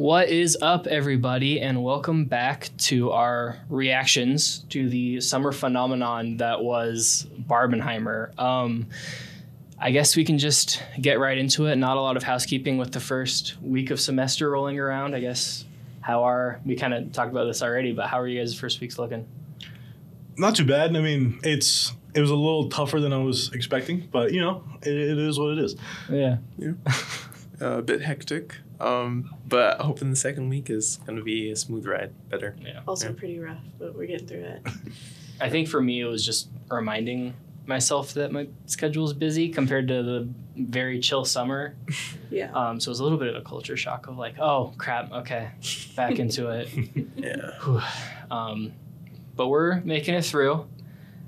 What is up, everybody, and welcome back to our reactions to the summer phenomenon that was Barbenheimer. Um, I guess we can just get right into it. Not a lot of housekeeping with the first week of semester rolling around. I guess how are we kind of talked about this already, but how are you guys' first weeks looking? Not too bad. I mean, it's it was a little tougher than I was expecting, but you know, it, it is what it is. Yeah. uh, a bit hectic. Um, but hoping the second week is going to be a smooth ride, better. Yeah. Also Yeah. pretty rough, but we're getting through it. I think for me, it was just reminding myself that my schedule is busy compared to the very chill summer. Yeah. Um, so it was a little bit of a culture shock of like, oh crap, okay, back into it. Yeah. Um, but we're making it through,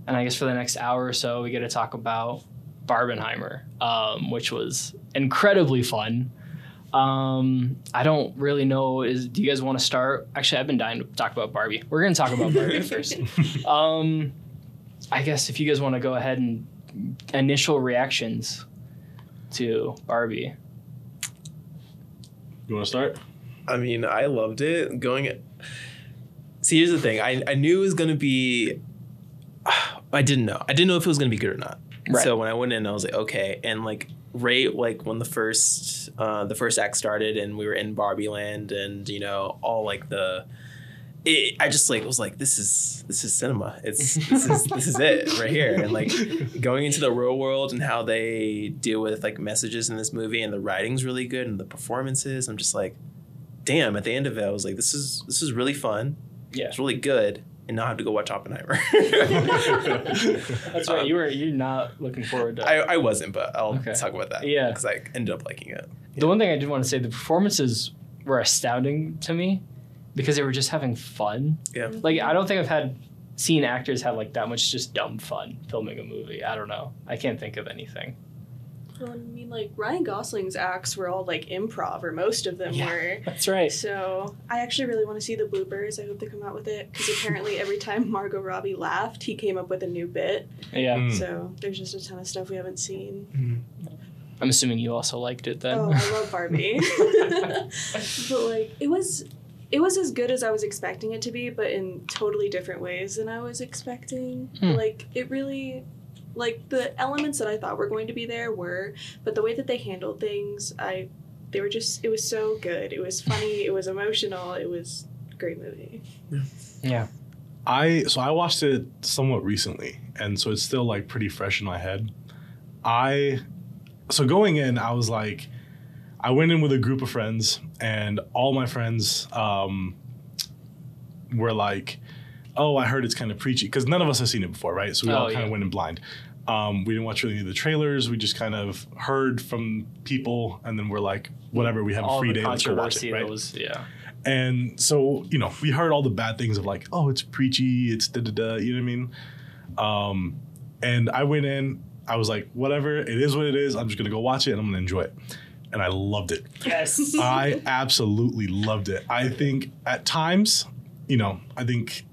and I guess for the next hour or so, we get to talk about Barbenheimer, um, which was incredibly fun. Um, I don't really know. Is do you guys want to start? Actually, I've been dying to talk about Barbie. We're gonna talk about Barbie first. Um, I guess if you guys want to go ahead and initial reactions to Barbie. You want to start? I mean, I loved it. Going. See, here's the thing. I, I knew it was going to be. I didn't know. I didn't know if it was going to be good or not. Right. So when I went in, I was like, okay. And like, right, like when the first uh, the first act started, and we were in Barbie Land, and you know, all like the. It, I just like was like this is this is cinema. It's this is this is it right here. And like going into the real world and how they deal with like messages in this movie and the writing's really good and the performances. I'm just like, damn. At the end of it, I was like, this is this is really fun. Yeah, It's really good, and now I have to go watch Oppenheimer. that's right. You were you're not looking forward to. I, I wasn't, but I'll Okay. talk about that. Yeah. because I ended up liking it. The one thing I did want to say, the performances were astounding to me because they were just having fun. Yeah. Mm-hmm. Like I don't think I've had seen actors have like that much just dumb fun filming a movie. I don't know. I can't think of anything. Well, I mean, like Ryan Gosling's acts were all like improv, or most of them Yeah. were. That's right. So I actually really want to see the bloopers. I hope they come out with it because apparently every time Margot Robbie laughed, he came up with a new bit. Yeah. Mm. So there's just a ton of stuff we haven't seen. I'm assuming you also liked it then. Oh, I love Barbie. but like, it was. It was as good as I was expecting it to be, but in totally different ways than I was expecting. Hmm. Like it really like the elements that I thought were going to be there were, but the way that they handled things, I they were just it was so good. It was funny, it was emotional, it was a great movie. yeah. I so I watched it somewhat recently, and so it's still like pretty fresh in my head. I so going in, I was like, I went in with a group of friends, and all my friends um, were like, "Oh, I heard it's kind of preachy," because none of us have seen it before, right? So we Oh, all kind yeah. of went in blind. Um, we didn't watch really any of the trailers. We just kind of heard from people, and then we're like, "Whatever, we have a free day, let's go watch it." Right? was yeah. And so, you know, we heard all the bad things of like, oh, it's preachy, it's da da da, you know what I mean? Um, and I went in, I was like, whatever, it is what it is. I'm just gonna go watch it and I'm gonna enjoy it. And I loved it. Yes. I absolutely loved it. I think at times, you know, I think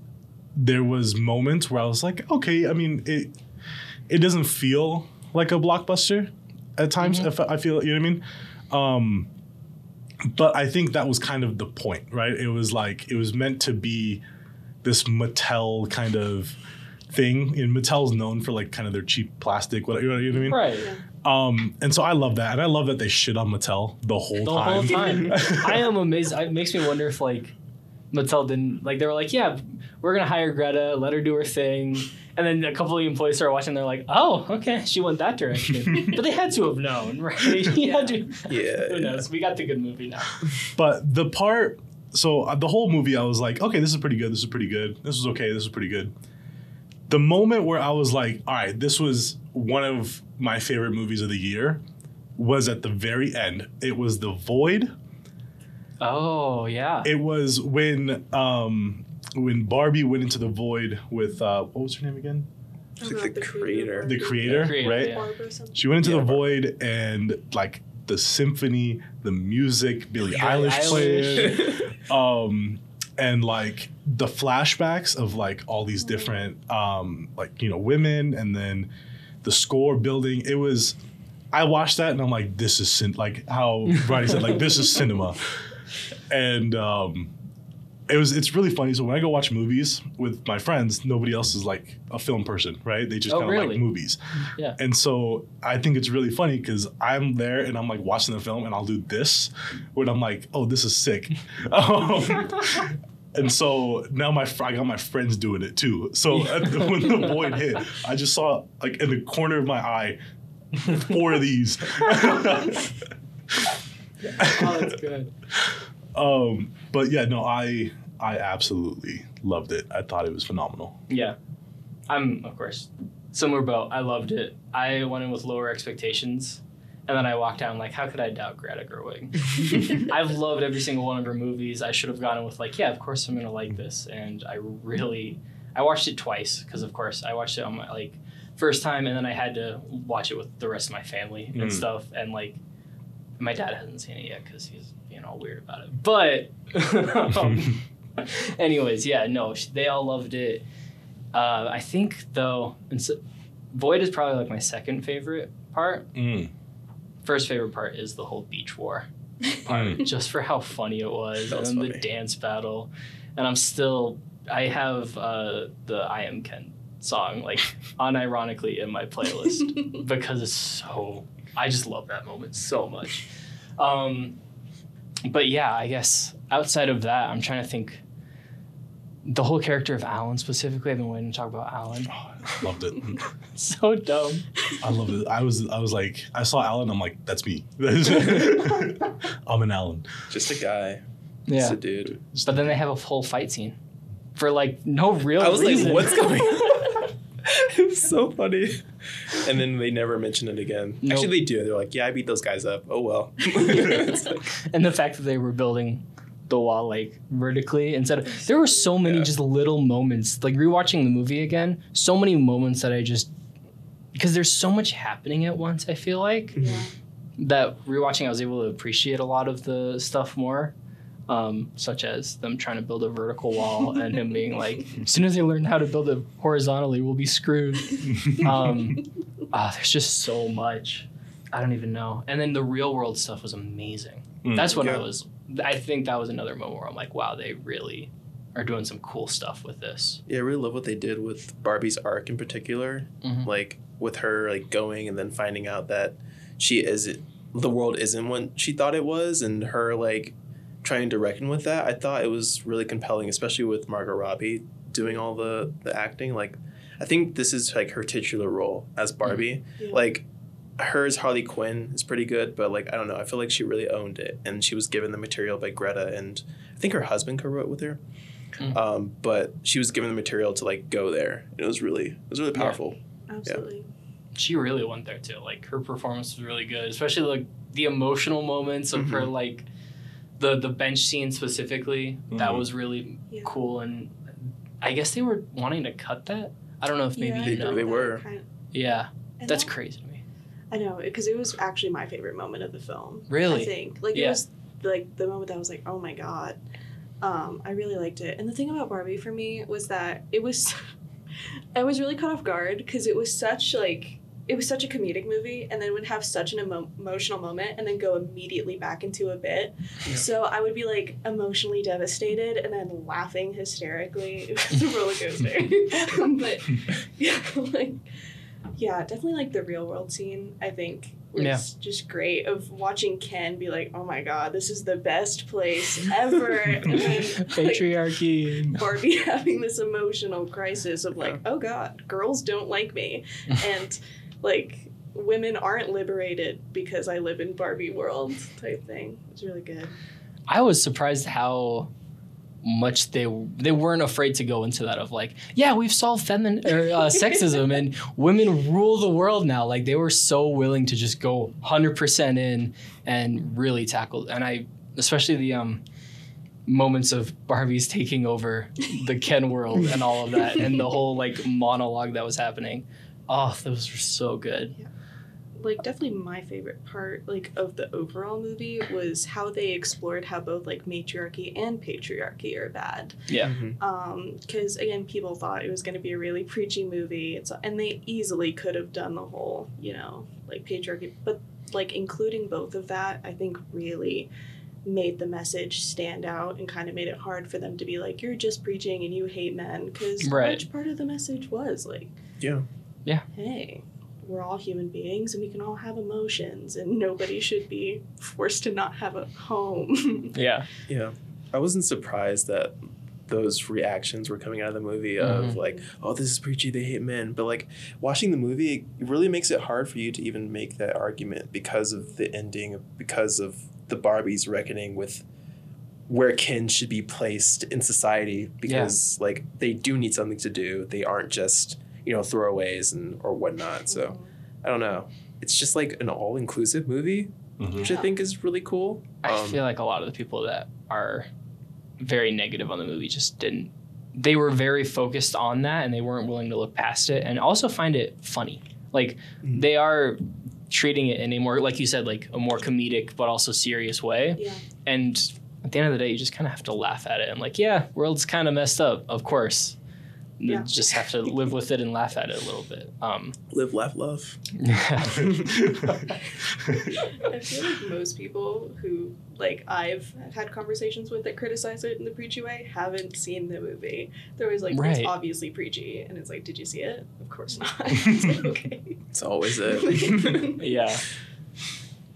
there was moments where I was like, okay, I mean, it it doesn't feel like a blockbuster at times. If I feel, you know what I mean? Um, but I think that was kind of the point, right? It was like it was meant to be this Mattel kind of thing. And Mattel's known for like kind of their cheap plastic, what you know what I mean? right. Um, and so I love that, and I love that they shit on Mattel the whole The time. whole time. I am amazed. It makes me wonder if like Mattel didn't like they were like, yeah, we're gonna hire Greta, let her do her thing. And then a couple of the employees started watching. They're like, "Oh, okay, she went that direction." but they had to have known, right? You had to. Yeah, Who knows? We got the good movie now. But the part, so uh, the whole movie, I was like, okay, this is pretty good. This is pretty good. This was okay. This is pretty good. The moment where I was like, all right, this was one of my favorite movies of the year was at the very end. It was The Void. Oh yeah. It was when um when Barbie went into the void with uh what was her name again? Like the creator. The creator, Creator, right? yeah. Barbara or something. She went into Yeah, the Barbie. void and like the symphony, the music, Billie Billie Eilish Eilish. played. um and like the flashbacks of like all these different um like you know women and then the score building it was i watched that and i'm like this is cin- like how Ronny said like this is cinema and um, it was it's really funny. So when I go watch movies with my friends, nobody else is like a film person, right? They just Oh, kind of really? like movies. Yeah. And so I think it's really funny because I'm there and I'm like watching the film and I'll do this when I'm like, oh, this is sick. Um, and so now my I got my friends doing it too. So the, when the void hit, I just saw like in the corner of my eye four of these. Oh, that's good. um, but yeah, no, I I absolutely loved it. I thought it was phenomenal. Yeah. I'm, of course, similar boat. I loved it. I went in with lower expectations. And then I walked out and like, how could I doubt Greta Gerwig? I've loved every single one of her movies. I should have gone in with like, yeah, of course I'm gonna like this. And I really, I watched it twice because of course I watched it on my like first time, and then I had to watch it with the rest of my family and Mm. stuff. And like, my dad hasn't seen it yet because he's being all weird about it. But, um, anyways, yeah, no, they all loved it. Uh, I think though, and so, Void is probably like my second favorite part. Mm. First favorite part is the whole beach war part, Mm. just for how funny it was, That was and then the dance battle. And I'm still, I have uh, the I Am Ken song like unironically in my playlist because it's so. I just love that moment so much. Um, but yeah, I guess outside of that, I'm trying to think. The whole character of Alan specifically, I've been waiting to talk about Alan. Oh, loved it. so dumb. I loved it. I was I was like I saw Alan. I'm like that's me. I'm an Alan. Just a guy. Just Yeah. a dude. But then they have a full fight scene for like no real I was reason. like, what's going on? it was so funny. And then they never mention it again. Nope. Actually, they do. They're like, yeah, I beat those guys up. Oh, well. Like- and the fact that they were building the wall like vertically instead of there were so many Yeah. just little moments like rewatching the movie again so many moments that i just because there's so much happening at once i feel like yeah. that rewatching i was able to appreciate a lot of the stuff more um, such as them trying to build a vertical wall and him being like as soon as they learn how to build it horizontally we'll be screwed um, ah, there's just so much i don't even know and then the real world stuff was amazing Mm. that's when I Yeah. was. I think that was another moment where I'm like, wow, they really are doing some cool stuff with this. yeah, I really love what they did with Barbie's arc in particular. Mhm. Like, with her, like, going and then finding out that she is, the world isn't what she thought it was, and her, like, trying to reckon with that. I thought it was really compelling, especially with Margot Robbie doing all the, the acting. Like, I think this is, like, her titular role as Barbie. Yeah. like hers Harley Quinn is pretty good, but like I don't know, I feel like she really owned it, and she was given the material by Greta, and I think her husband co-wrote with her. Mm. Um, but she was given the material to like go there. and It was really, it was really Yeah. powerful. Absolutely. She really went there too. Like her performance was really good, especially like the emotional moments of her Mhm. like the the bench scene specifically. That Mhm. was really Yeah. cool, and I guess they were wanting to cut that. I don't know if maybe Yeah, you They- know. they were. Kind yeah, and that's that- crazy to me. I know because it was actually my favorite moment of the film. Really? I think like Yeah. it was like the moment that I was like, oh my god. Um, I really liked it. And the thing about Barbie for me was that it was, I was really caught off guard because it was such like it was such a comedic movie and then would have such an emo- emotional moment and then go immediately back into a bit. Yeah. So I would be like emotionally devastated and then laughing hysterically. It was a roller coaster. but yeah, like yeah, definitely like the real world scene, I think was Yeah. just great of watching Ken be like, Oh my god, this is the best place ever and then like, Patriarchy. Barbie having this emotional crisis of like, oh god, girls don't like me. and like women aren't liberated because I live in Barbie world type thing. It was really good. I was surprised how much they they weren't afraid to go into that of like yeah we've solved femin or uh, sexism and women rule the world now like they were so willing to just go 100% in and really tackle and I especially the um moments of Barbie's taking over the Ken world and all of that and the whole like monologue that was happening oh those were so good Yeah. Like definitely my favorite part like of the overall movie was how they explored how both like matriarchy and patriarchy are bad. yeah Mhm. Um, because again, people thought it was going to be a really preachy movie. It's and they easily could have done the whole, you know, like patriarchy, but like including both of that, I think really made the message stand out and kind of made it hard for them to be like, you're just preaching and you hate men. Because Right. which part of the message was like, Yeah. Hey, we're all human beings and we can all have emotions and nobody should be forced to not have a home. Yeah. Yeah. I wasn't surprised that those reactions were coming out of the movie of Mhm. like, oh, this is preachy, they hate men. But like watching the movie, it really makes it hard for you to even make that argument because of the ending, because of the Barbies reckoning with where Ken should be placed in society because like they do need something to do. They aren't just, you know, throwaways and or whatnot. So I don't know. It's just like an all inclusive movie, Mhm. which I think is really cool. I Um, feel like a lot of the people that are very negative on the movie just didn't. They were very focused on that, and they weren't willing to look past it, and also find it funny. Like Mhm. they are treating it in a more, like you said, like a more comedic but also serious way. yeah. And at the end of the day, you just kind of have to laugh at it and like, yeah, world's kind of messed up, of course. You Yeah. just have to live with it and laugh at it a little bit. Um, live, laugh, love. I feel like most people who like I've had conversations with that criticize it in the preachy way haven't seen the movie. They're always like, Right. "It's obviously preachy," and it's like, "Did you see it? Of course not." it's like, okay. It's always it. yeah.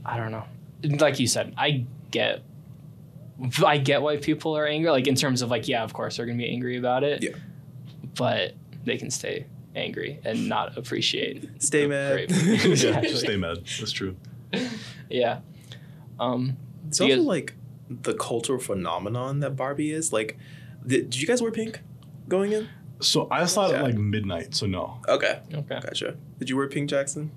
I don't know. Like you said, I get I get why people are angry. Like in terms of like, yeah, of course they're gonna be angry about it. Yeah. But they can stay angry and not appreciate. Stay mad. great- yeah, Exactly. stay mad. That's true. Yeah. Um It's also guys- like the cultural phenomenon that Barbie is. Like, did, did you guys wear pink going in? So I saw it Yeah. at like midnight. So no. Okay, okay. gotcha. Did you wear pink, Jaxson?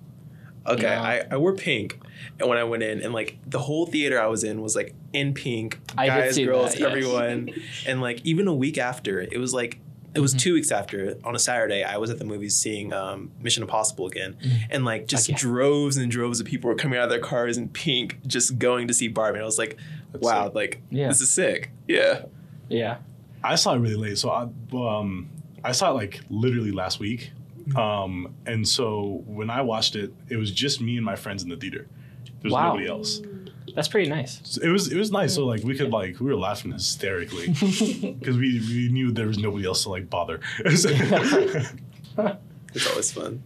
Okay, No. I, I wore pink, and when I went in, and like the whole theater I was in was like in pink, I did guys, see girls, that, yes. everyone, and like even a week after, it was like it was Mhm. two weeks after on a Saturday. I was at the movies seeing um, Mission Impossible again, Mhm. and like just Okay. droves and droves of people were coming out of their cars in pink, just going to see Barbie. And I was like, That's wow, sick. like Yeah. this is sick. Yeah. Yeah. I saw it really late. So I um I saw it like literally last week. Mm-hmm. Um and so when I watched it, it was just me and my friends in the theater. There was Wow. nobody else. That's pretty nice. So it was it was nice. So like we could like we were laughing hysterically because we, we knew there was nobody else to like bother. It's always fun.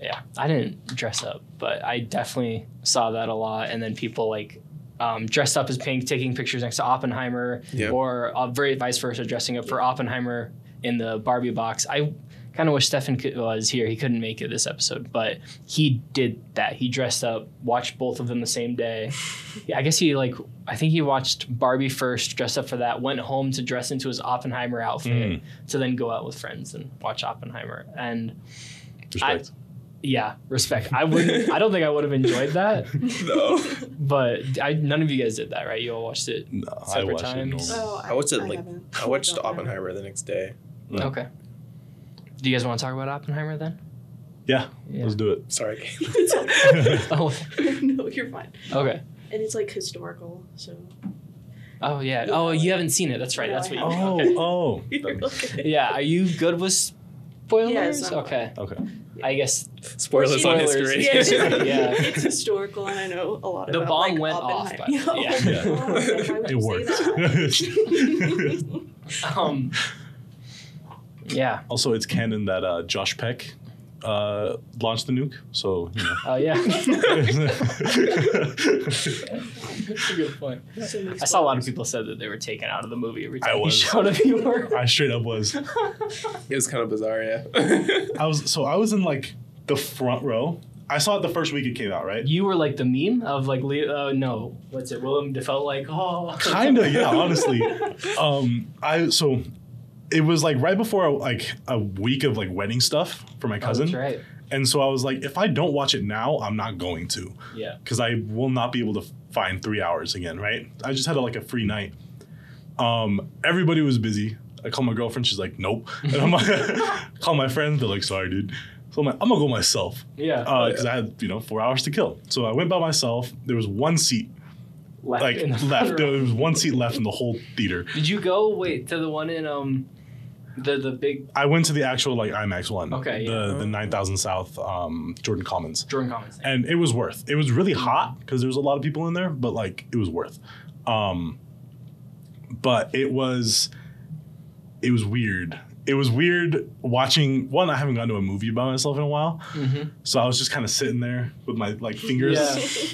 Yeah, I didn't dress up, but I definitely saw that a lot. And then people like um, dressed up as pink, taking pictures next to Oppenheimer, Yeah. or uh, very vice versa, dressing up for Oppenheimer in the Barbie box. I kind of wish Stefan was here. He couldn't make it this episode, but he did that. He dressed up, watched both of them the same day. Yeah, I guess he like I think he watched Barbie first, dressed up for that, went home to dress into his Oppenheimer outfit, Mm. to then go out with friends and watch Oppenheimer. And Respect. yeah, respect. I wouldn't. I don't think I would have enjoyed that, No. but I none of you guys did that, right? You all watched it. no, I watched times. it normal. Oh, I watched it, like, haven't. I watched Oppenheimer the next day. Yeah. Okay. Do you guys want to talk about Oppenheimer then? Yeah, Yeah. let's do it. Sorry. Okay. Oh, no, you're fine. okay. And it's like historical, so Oh yeah. Yeah. Oh, you haven't seen it. That's right. No, That's what you. Oh, Okay. oh. you're okay. Yeah. Are you good with spoilers? Yes, I'm okay. Okay. I guess Spoilers on history. Yeah, it's, Yeah. it's historical, and I know a lot The about. The bomb like, went off, Oppenheimer. but- Yeah. yeah. Oh God, It worked. um. Yeah. also, it's canon that uh, Josh Peck uh, launched the nuke. So, you know. Oh yeah. That's a good point. I saw a lot of people said that they were taken out of the movie every I time he was. showed a viewer. I straight up was. It was kind of bizarre, yeah. I was so I was in like the front row. I saw it the first week it came out, right? You were like the meme of like Leo. Uh, no, what's it? Willem Dafoe. Like oh. Kinda, yeah, honestly. Um, I so it was like right before like a week of like wedding stuff for my Oh, cousin, that's right. and so I was like, if I don't watch it now, I'm not going to, Yeah. because I will not be able to find three hours again, right? I just had a, like a free night. Um, everybody was busy. I called my girlfriend. She's like, nope. And I'm like, call my friends. They're like, sorry, dude. So I'm like, I'm gonna go myself Yeah. because I had you know four hours to kill. So I went by myself. There was one seat left. like left. front There was one seat left in the whole theater. Did you go wait to the one in um, the the big I went to the actual like IMAX one. Okay, The yeah. the nine thousand South um, Jordan Commons, Jordan Commons? and it was worth. It was really hot because there was a lot of people in there, but like it was worth. Um, but it was it was weird. It was weird watching one. I haven't gone to a movie by myself in a while, Mm-hmm. so I was just kind of sitting there with my like fingers.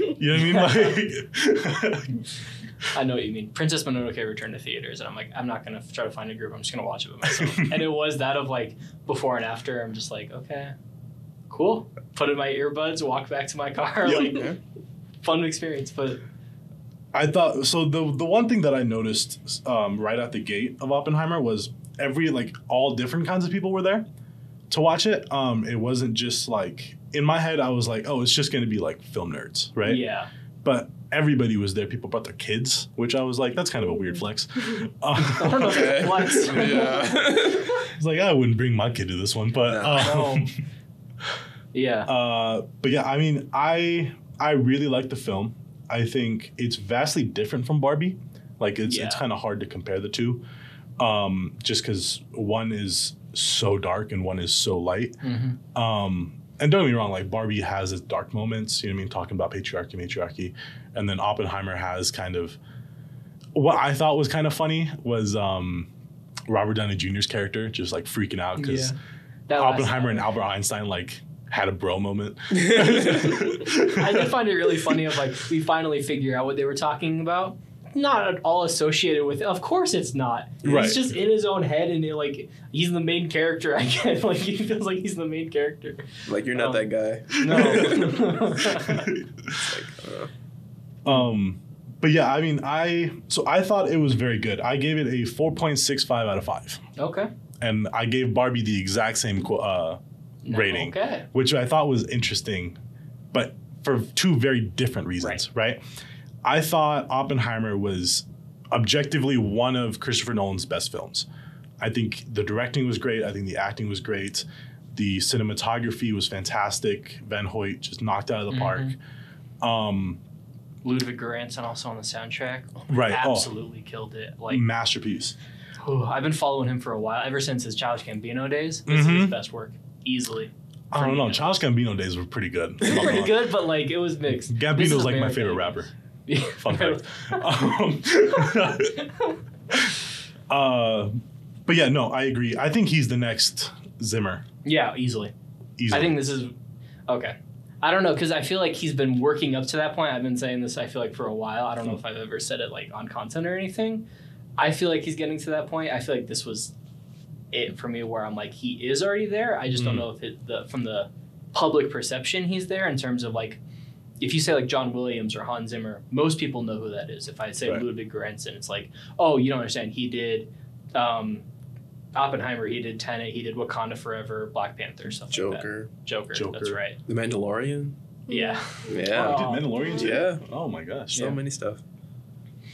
Yeah. You know what I mean? Like, I know what you mean. Princess Mononoke returned to theaters, and I'm like, I'm not gonna try to find a group. I'm just gonna watch it by myself. and it was that of like before and after. I'm just like, okay, cool. Put in my earbuds, walk back to my car. Yep. Like, Yeah. fun experience. But I thought so. The the one thing that I noticed um, right at the gate of Oppenheimer was every like all different kinds of people were there to watch it. Um, it wasn't just like in my head. I was like, oh, it's just gonna be like film nerds, right? yeah, But everybody was there. People brought their kids, which I was like, that's kind of a weird flex. I don't know if Okay. it's a flex. yeah. It's like I wouldn't bring my kid to this one, but No. um, yeah, uh, but yeah, I mean, I I really like the film. I think it's vastly different from Barbie. Like it's it's kind of hard to compare the two, um, just because one is so dark and one is so light. hmm Um, and don't get me wrong, like Barbie has its dark moments. You know what I mean? Talking about patriarchy, matriarchy, and then Oppenheimer has kind of what I thought was kind of funny was um, Robert Downey Jr.'s character just like freaking out because yeah. Oppenheimer and Albert Einstein like had a bro moment. I did find it really funny. Of like, we finally figure out what they were talking about. Not at all associated with. It. Of course, it's not. Right. He's just in his own head, and it, like he's the main character. I guess. Like he feels like he's the main character. like you're not Um, that guy. No. Like, uh, Um, but yeah, I mean, I so I thought it was very good. I gave it a four point six five out of five, okay. and I gave Barbie the exact same uh, No, Rating. Okay. which I thought was interesting, but for two very different reasons, right? I thought Oppenheimer was objectively one of Christopher Nolan's best films. I think the directing was great. I think the acting was great. The cinematography was fantastic. Van Hoyt just knocked out of the park. Um, Ludwig Göransson also on the soundtrack. right. Oh, Absolutely killed it. Like masterpiece. Ooh, I've been following him for a while, ever since his Childish Gambino days. This is his best work, easily. I don't know. Charles Gambino days were pretty good. Pretty good, but like it was mixed. Gambino's like my favorite rapper. Fun fact. Um, uh, but yeah, no, I agree. I think he's the next Zimmer. yeah, easily. Easily. I think this is okay. I don't know because I feel like he's been working up to that point. I've been saying this. I feel like for a while. I don't know if I've ever said it like on content or anything. I feel like he's getting to that point. I feel like this was it for me, where I'm like he is already there. I just don't Mhm. know if it the from the public perception he's there in terms of like if you say like John Williams or Hans Zimmer, most people know who that is. If I say Right. Ludwig Göransson, it's like, oh, you don't understand. He did um, Oppenheimer. He did Tenet. He did Wakanda Forever, Black Panther, stuff like that. Joker, Joker. That's Joker. right. The Mandalorian. Yeah. Yeah. Oh, he did Mandalorian too? Yeah. Oh my gosh. So Yeah. many stuff.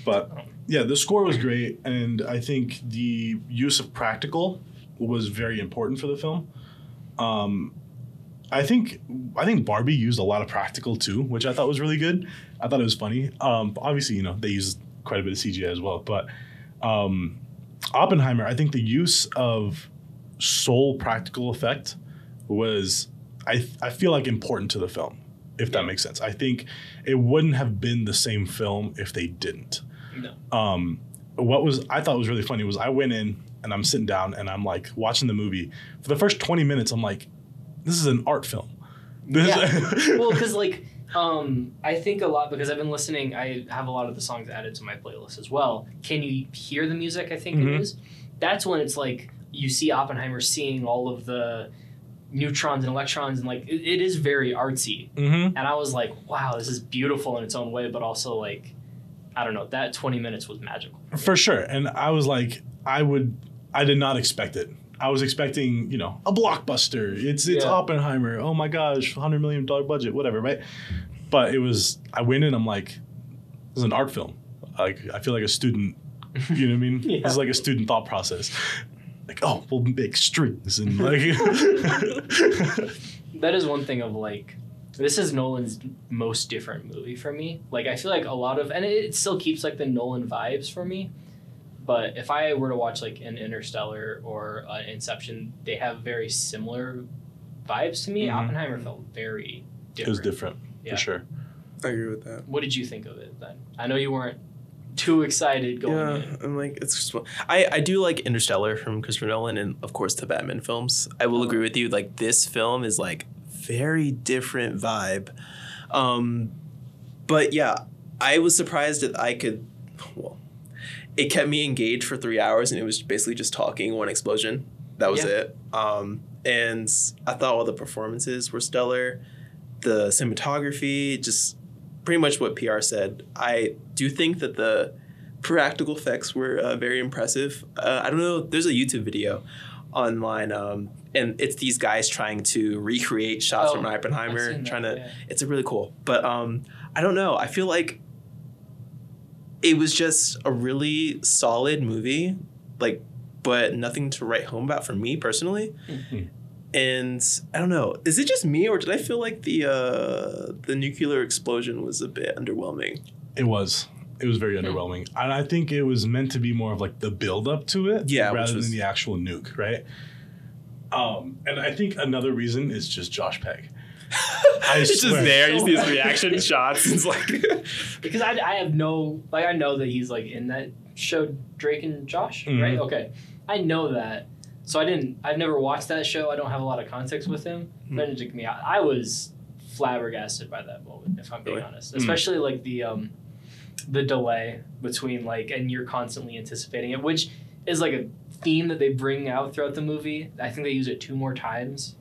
But yeah, the score was great, and I think the use of practical was very important for the film. Um, I think I think Barbie used a lot of practical too, which I thought was really good. I thought it was funny. Um, obviously, you know they used quite a bit of CGI as well, but um, Oppenheimer, I think the use of sole practical effect was I I feel like important to the film, if that makes sense. I think it wouldn't have been the same film if they didn't. No. Um, what was I thought was really funny was I went in and I'm sitting down and I'm like watching the movie for the first 20 minutes. I'm like, this is an art film. This- Yeah. well, because like um, I think a lot because I've been listening. I have a lot of the songs added to my playlist as well. Can you hear the music? I think Mhm. it is. That's when it's like you see Oppenheimer seeing all of the neutrons and electrons, and like it, it is very artsy. Mhm. And I was like, wow, this is beautiful in its own way, but also like, I don't know, that 20 minutes was magical. For sure. And I was like, I would, I did not expect it. I was expecting, you know, a blockbuster. It's it's Yeah. Oppenheimer. Oh my gosh, hundred million dollar budget, whatever, right? But it was. I went in. I'm like, this is an art film. Like I feel like a student. You know what I mean? Yeah. This is like a student thought process. Like, oh, we'll make strings and like. that is one thing of like this is Nolan's most different movie for me. Like I feel like a lot of and it still keeps like the Nolan vibes for me. But if I were to watch like an Interstellar or uh, Inception, they have very similar vibes to me. Mhm. Oppenheimer felt very different. it was different Yeah. for sure. I agree with that. What did you think of it then? I know you weren't too excited going Yeah, in. I'm like it's just I I do like Interstellar from Christopher Nolan and of course the Batman films. I will Oh. agree with you. Like this film is like very different vibe, um, but yeah, I was surprised that I could. Well, it kept me engaged for three hours and it was basically just talking, one explosion. That was Yeah. it. Um, and I thought all the performances were stellar. The cinematography, just pretty much what PR said. I do think that the practical effects were uh, very impressive. Uh, I don't know. There's a YouTube video online, um, and it's these guys trying to recreate shots Oh, from Oppenheimer, that, trying to. yeah. It's a really cool, but um, I don't know. I feel like it was just a really solid movie, like, but nothing to write home about for me personally. Mhm. And I don't know. Is it just me, or did I feel like the uh, the nuclear explosion was a bit underwhelming? It was. It was very Hmm. underwhelming. And I think it was meant to be more of like the build up to it Yeah, rather was- than the actual nuke, right? Um, and I think another reason is just Josh Peck. I it's just swear. there. You see his reaction shots. It's like Because I, I have no like I know that he's like in that show Drake and Josh Mhm. right okay I know that so I didn't I've never watched that show I don't have a lot of context with him Hmm. that didn't me out I was flabbergasted by that moment if I'm being Really? honest Mm. especially like the um the delay between like and you're constantly anticipating it which is like a theme that they bring out throughout the movie I think they use it two more times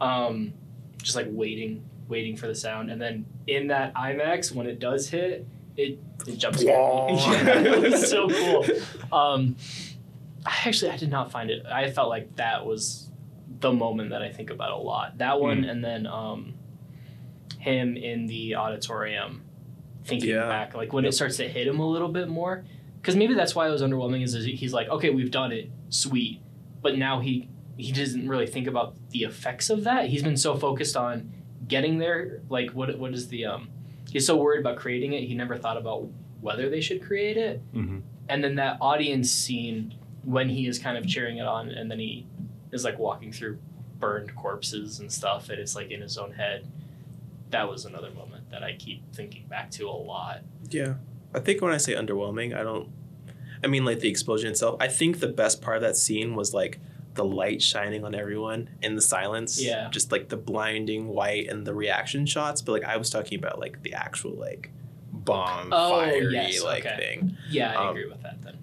um just like waiting waiting for the sound. And then in that IMAX when it does hit it it jumps scared me. it was so cool. Um I actually I did not find it I felt like that was the moment that I think about a lot. That one and then um him in the auditorium thinking Yeah. back like when it starts to hit him a little bit more. Because maybe that's why it was underwhelming is, is he's like okay we've done it. Sweet. But now he he doesn't really think about the effects of that he's been so focused on getting there like what what is the um he's so worried about creating it he never thought about whether they should create it hmm and then that audience scene when he is kind of cheering it on and then he is like walking through burned corpses and stuff and it's like in his own head that was another moment that i keep thinking back to a lot yeah. I think when I say underwhelming, I don't. I mean like the explosion itself. I think the best part of that scene was like the light shining on everyone in the silence. Yeah. Just like the blinding white and the reaction shots. But like I was talking about like the actual like bomb Oh, fiery yes, like okay. thing. yeah i Um, agree with that then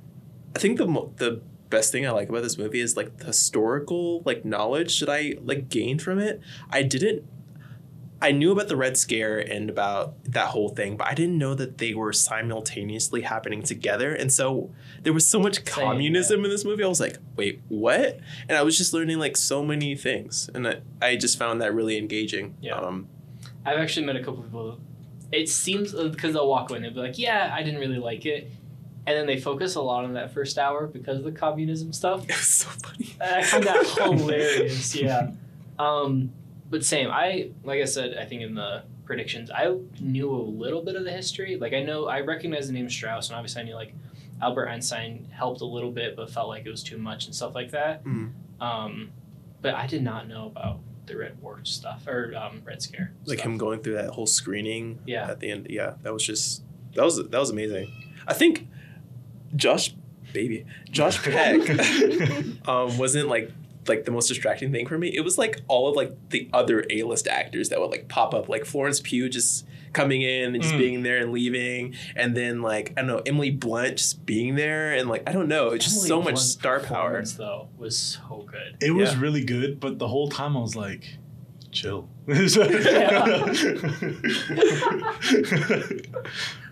I think the mo- the best thing I like about this movie is like the historical like knowledge that I like gained from it. I didn't. I knew about the Red Scare and about that whole thing, but I didn't know that they were simultaneously happening together. And so there was so much Same, communism in this movie. I was like, wait, what? And I was just learning like so many things, and I, I just found that really engaging. Yeah. Um, i've actually met a couple people it seems because they'll walk away and they'll be like yeah i didn't really like it and then they focus a lot on that first hour because of the communism stuff it was so funny. I find that hilarious. Yeah. Um, but same. I like I said. I think in the predictions, I knew a little bit of the history. Like I know I recognize the name Strauss, and obviously I knew like Albert Einstein helped a little bit, but felt like it was too much and stuff like that. Mhm. Um, but I did not know about the Red War stuff or um, Red Scare. like stuff. him going through that whole screening Yeah. at the end yeah that was just that was that was amazing i think josh baby josh peck um wasn't like like the most distracting thing for me it was like all of like the other a-list actors that would like pop up like florence pugh just coming in and just Mm. being there and leaving and then like i don't know emily blunt just being there and like i don't know it's just Emily so much Blunt's star power performance, though was so good. It was Yeah. really good, but the whole time I was like, chill.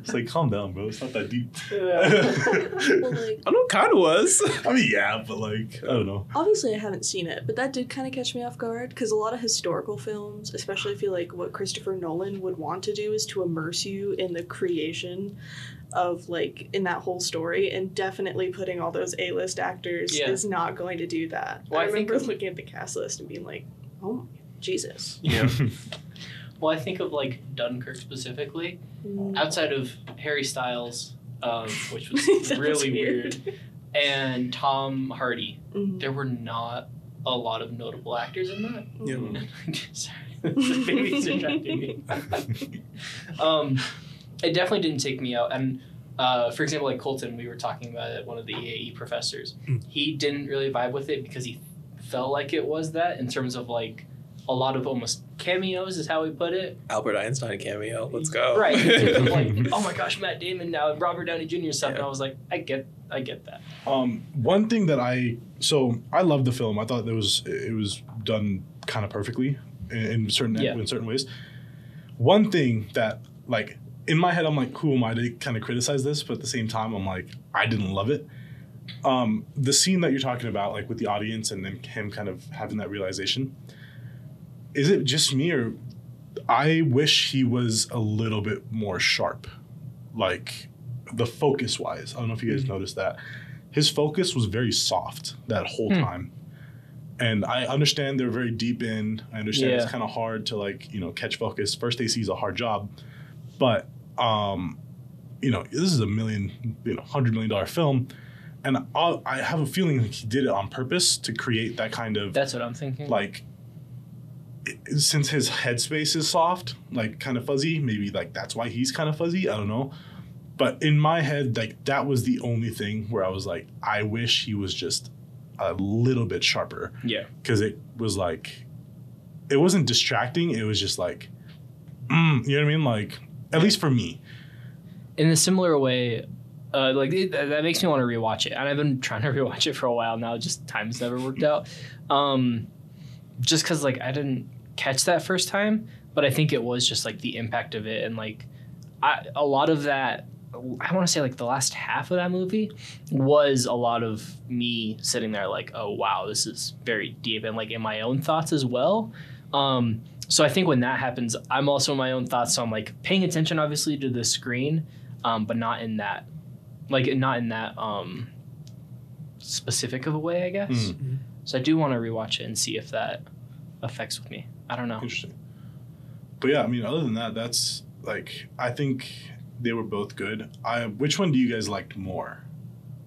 it's like, calm down, bro. It's not that deep. Well, like i know kind of was I mean, yeah, but like, I don't know. obviously I haven't seen it, but that did kind of catch me off guard because a lot of historical films, especially I feel like what Christopher Nolan would want to do is to immerse you in the creation of like in that whole story and definitely putting all those A-list actors Yeah. is not going to do that. Well, I I think- remember looking at the cast list and being like, "Oh my Jesus." yeah Well, I think of like Dunkirk specifically. Mm. outside of Harry Styles, um, which was really weird. and Tom Hardy, Mhm. there were not a lot of notable actors in that. Yeah. Mhm. Sorry, the baby's distracting me. um, it definitely didn't take me out, and uh, for example, like Colton, we were talking about it, one of the EAE professors. Mm. He didn't really vibe with it because he felt like it was that in terms of like a lot of almost cameos is how we put it. Albert Einstein cameo. Let's go. Right. in terms of, like, oh my gosh, Matt Damon now and Robert Downey Jr. stuff, and I was like, I get, I get that. Um, one thing that I so I loved the film. I thought it was it was done kind of perfectly in, in certain Yeah. in certain ways. One thing that like in my head, I'm like, who am I to kind of criticize this? But at the same time, I'm like, I didn't love it. Um, the scene that you're talking about, like with the audience and then him kind of having that realization, is it just me or I wish he was a little bit more sharp, like the focus wise. I don't know if you guys noticed that. His focus was very soft that whole Hmm. time. And I understand they're very deep in. I understand Yeah. it's kind of hard to like, you know, catch focus. First AC is a hard job. But um, you know, this is a million, you know, hundred million dollar film. And I, I have a feeling like he did it on purpose to create that kind of That's what I'm thinking. like since his headspace is soft, like kind of fuzzy, maybe like that's why he's kind of fuzzy. I don't know. But in my head, like that was the only thing where I was like, I wish he was just a little bit sharper yeah. because it was like, it wasn't distracting. It was just like, mm, you know what I mean? Like, at least for me. in a similar way, uh, like it, that makes me want to rewatch it, and I've been trying to rewatch it for a while now. Just time's never worked out. Um, just because like I didn't catch that first time, but I think it was just like the impact of it, and like I, a lot of that. I want to say like the last half of that movie was a lot of me sitting there like, oh wow, this is very deep, and like in my own thoughts as well. Um, so I think when that happens, I'm also in my own thoughts. So I'm like paying attention, obviously, to the screen, um, but not in that, like not in that um, specific of a way, I guess. Mm. So I do want to rewatch it and see if that affects with me. I don't know. Interesting. But yeah, I mean, other than that, that's like I think they were both good. I which one do you guys liked more?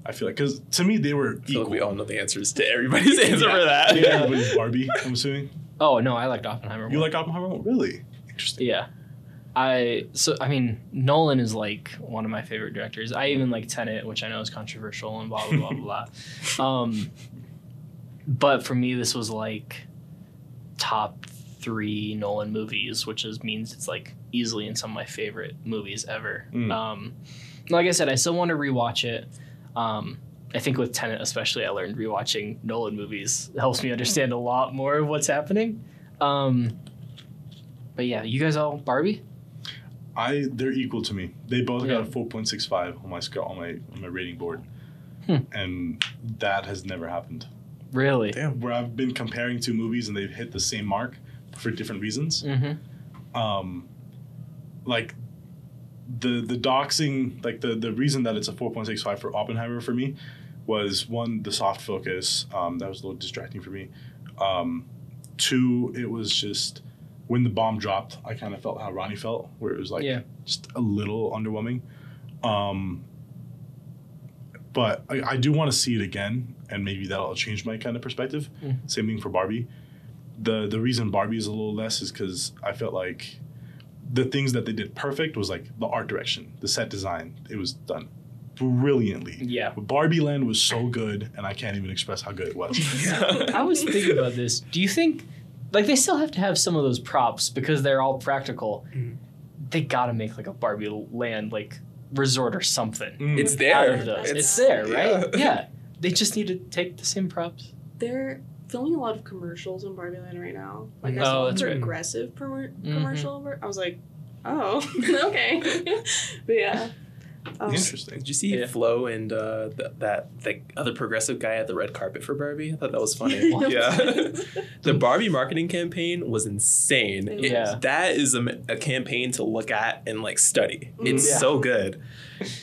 I feel like because to me they were I feel equal. like we all know the answers to everybody's answer Yeah. for that. Yeah, everybody's Barbie. I'm assuming Oh no, I liked Oppenheimer. you like Oppenheimer. Really interesting. Yeah. I so I mean Nolan is like one of my favorite directors. I even like Tenet, which I know is controversial and blah blah blah blah. Um, but for me, this was like top three Nolan movies, which is means it's like easily in some of my favorite movies ever. Mm. Um, like I said, I still want to rewatch it. Um, I think with Tenet especially, I learned rewatching Nolan movies helps me understand a lot more of what's happening. Um, but yeah, you guys all Barbie? I they're equal to me. They both Yeah. got a four point six five on my scale on my on my rating board, Hmm. and that has never happened. Really? Damn. Where I've been comparing two movies and they've hit the same mark for different reasons. Mm-hmm. um like the the doxing like the the reason that it's a 4.65 for oppenheimer for me was one the soft focus um that was a little distracting for me um two it was just when the bomb dropped i kind of felt how ronny felt where it was like Yeah. just a little underwhelming um but i, I do want to see it again and maybe that'll change my kind of perspective Mhm. same thing for barbie the the reason Barbie is a little less is because I felt like the things that they did perfect was like the art direction, the set design. It was done brilliantly. Yeah. But Barbie Land was so good, and I can't even express how good it was. I was thinking about this. Do you think, like, they still have to have some of those props because they're all practical? Mhm. They gotta make like a Barbie land, like resort or something. Mm. It's there. It's, It's- there, right? yeah. Yeah. They just need to take the same props. They're filming a lot of commercials in Barbie Land right now. Like I Oh, saw a that's right. progressive promo- Mhm. commercial over. I was like, oh, okay. but yeah. Um, Interesting. Did you see Yeah. Flo and uh, th- that the other progressive guy at the red carpet for Barbie? I thought that was funny. Yeah, the Barbie marketing campaign was insane. It- Yeah. that is a, a campaign to look at and like study. It's Yeah. so good.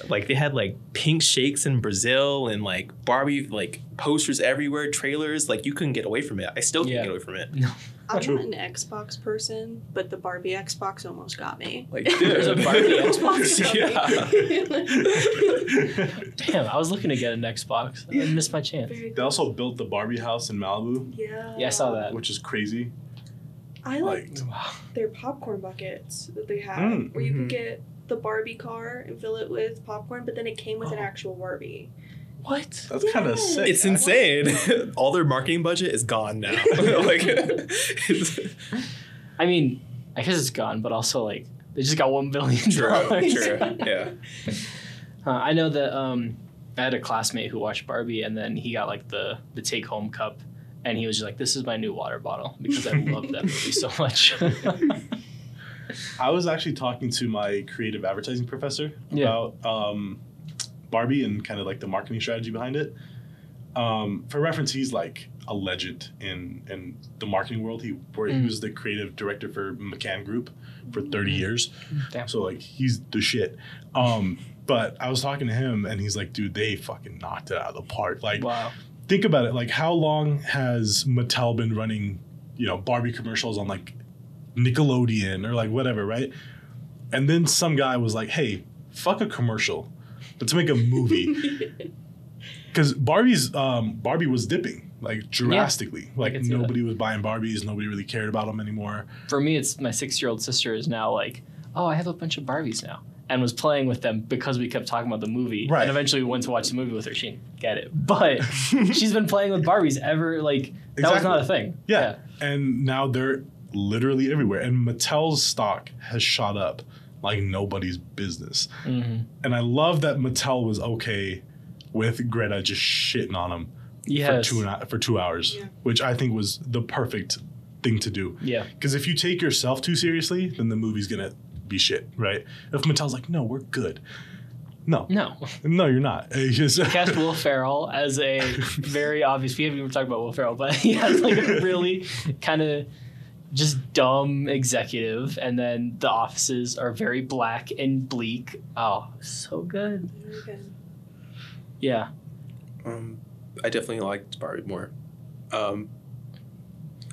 Like they had like pink shakes in Brazil and like Barbie like posters everywhere, trailers. Like you couldn't get away from it. I still can't Yeah. get away from it. I'm True. not an Xbox person, but the Barbie Xbox almost got me. Like There's a Barbie Xbox? yeah. Damn, I was looking to get an Xbox. I missed my chance. Very They also built the Barbie house in Malibu, Yeah. Yeah, I saw that. which is crazy. I liked Like, Wow. their popcorn buckets that they had, Mm, where you mhm. could get the Barbie car and fill it with popcorn, but then it came with an Oh. actual Barbie. What? That's kind of Yes. sick. It's insane. All their marketing budget is gone now. like, I mean, I guess it's gone, but also like they just got one billion true, dollars. true. Yeah. Uh, I know that um, I had a classmate who watched Barbie, and then he got like the the take home cup, and he was just like, "This is my new water bottle because I love that movie so much." I was actually talking to my creative advertising professor Yeah. about um, Barbie and kind of like the marketing strategy behind it. Um, for reference, he's like a legend in in the marketing world. He where he Mm. was the creative director for McCann Group for 30 years. Damn. So like he's the shit. Um, but I was talking to him and he's like, dude, they fucking knocked it out of the park. Like wow. think about it. Like, how long has Mattel been running, you know, Barbie commercials on like Nickelodeon or like whatever, right? And then some guy was like, "Hey, fuck a commercial. Let's make a movie." Because Barbie's um, Barbie was dipping like drastically. Like can that. nobody was buying Barbies. Nobody really cared about them anymore. For me, it's my six year old sister is now like, "Oh, I have a bunch of Barbies now." And was playing with them because we kept talking about the movie. Right. And eventually we went to watch the movie with her. She didn't get it. But she's been playing with Barbies ever like that was not a thing. Yeah. And now they're literally everywhere. And Mattel's stock has shot up like nobody's business. Yeah. hmm And I love that Mattel was okay with Greta just shitting on him Yes. for two and for two hours, Yeah. which I think was the perfect thing to do. Yeah. Because if you take yourself too seriously, then the movie's gonna be shit, right? If Mattel's like, no, we're good. No, No. no, you're not. It's just- cast Will Ferrell as a very obvious. We haven't even talked about Will Ferrell, but he has like a really kind of just dumb executive, and then the offices are very black and bleak. Oh, so good. Very good. Yeah, Um, I definitely liked Barbie more. Um,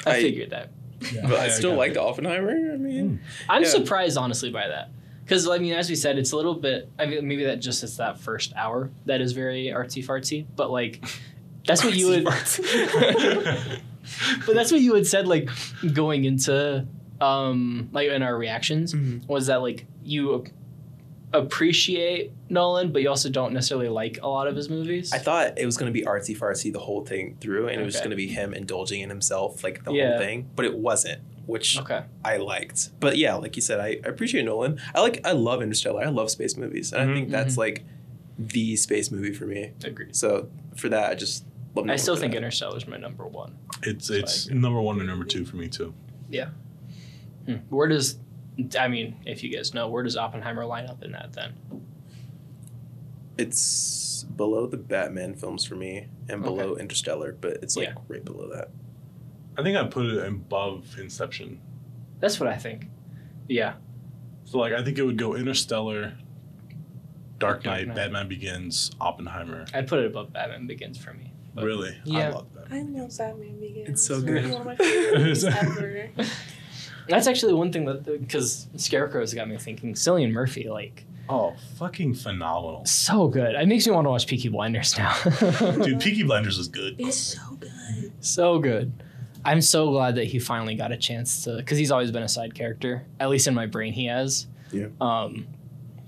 I, I- figured that. Yeah, but I still got liked it. Oppenheimer. I mean, I'm Yeah. surprised, honestly, by that. Because, I mean, as we said, it's a little bit. I mean, maybe that just is that first hour that is very artsy fartsy. But like, that's what you would. but that's what you had said, like going into, um, like in our reactions, Mhm. was that like you appreciate Nolan, but you also don't necessarily like a lot of his movies. I thought it was going to be artsy fartsy the whole thing through, and it was just going to be him indulging in himself, like the Yeah. whole thing. But it wasn't, which okay. I liked. But yeah, like you said, I, I appreciate Nolan. I like, I love Interstellar. I love space movies, and Mhm, I think that's mhm. like the space movie for me. Agreed. So for that, I just love. I still think. Interstellar is my number one. It's So it's agree. number one and number two for me too. Hmm. Where does, I mean, if you guys know, where does Oppenheimer line up in that then? it's below the Batman films for me, and Okay. below Interstellar, but it's like Yeah. right below that. I think I put it above Inception. That's what I think. Yeah. So like I think it would go Interstellar, Dark Dark Knight, Knight. Batman Begins, Oppenheimer. I'd put it above Batman Begins for me. But- really, Yeah. I love that. I love Batman Begins. It's so It's good. One of my favorite ever. That's actually one thing that because Scarecrow's got me thinking. Cillian Murphy, like Oh, fucking phenomenal, so good. It makes me want to watch Peaky Blinders now. dude. Peaky Blinders is good. It's so good. so good. I'm so glad that he finally got a chance to, because he's always been a side character. At least in my brain, he has. Yeah. Um,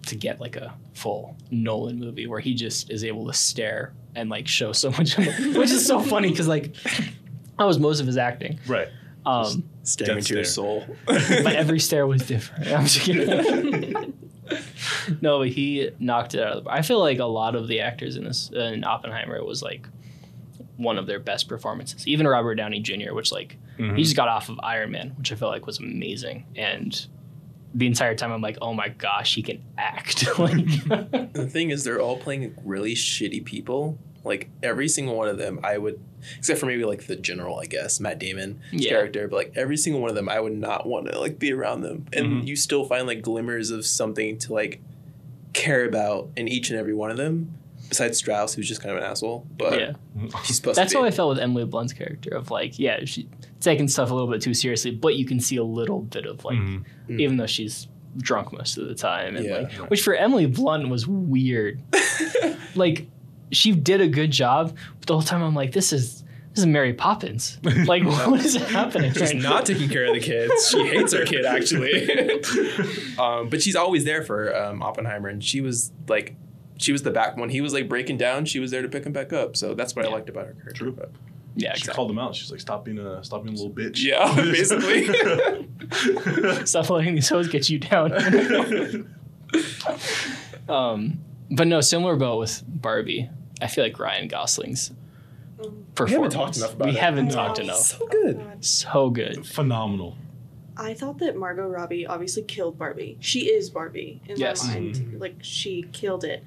to get like a full Nolan movie where he just is able to stare and like show so much, which is so funny because like that was most of his acting. Right. Um, Staring into your stare. soul. but every stare was different. I'm just kidding. no, but he knocked it out of the park. I feel like a lot of the actors in this in Oppenheimer was like one of their best performances. Even Robert Downey Jr., which like Mhm. he just got off of Iron Man, which I feel like was amazing. And the entire time I'm like, oh my gosh, he can act. like, the thing is, they're all playing really shitty people. Like every single one of them, I would, except for maybe like the general, I guess, Matt Damon Yeah. character. But like every single one of them, I would not want to like be around them. And Mhm. you still find like glimmers of something to like care about in each and every one of them. Besides Strauss, who's just kind of an asshole, but yeah. he's supposed That's how. I felt with Emily Blunt's character of like, yeah, she taking stuff a little bit too seriously, but you can see a little bit of like Mhm. Mm. even though she's drunk most of the time and Yeah. like which for Emily Blunt was weird. like she did a good job, but the whole time I'm like, this is this is Mary Poppins. Like, what is happening? She's right not taking care of the kids. She hates her kid actually. um, but she's always there for um, Oppenheimer, and she was like, she was the back when he was like breaking down. She was there to pick him back up. So that's what I liked about her character. True. But- Yeah, She exactly. called him out. She's like, "Stop being a stop being a little bitch." Yeah, basically. Stop letting these hoes get you down. um, but no, similar boat with Barbie. I feel like Ryan Gosling's performance. talked enough about we it. haven't I talked enough. so good. So good. Phenomenal. I thought that Margot Robbie obviously killed Barbie. She is Barbie in Yes. my mind. Mhm. Like she killed it.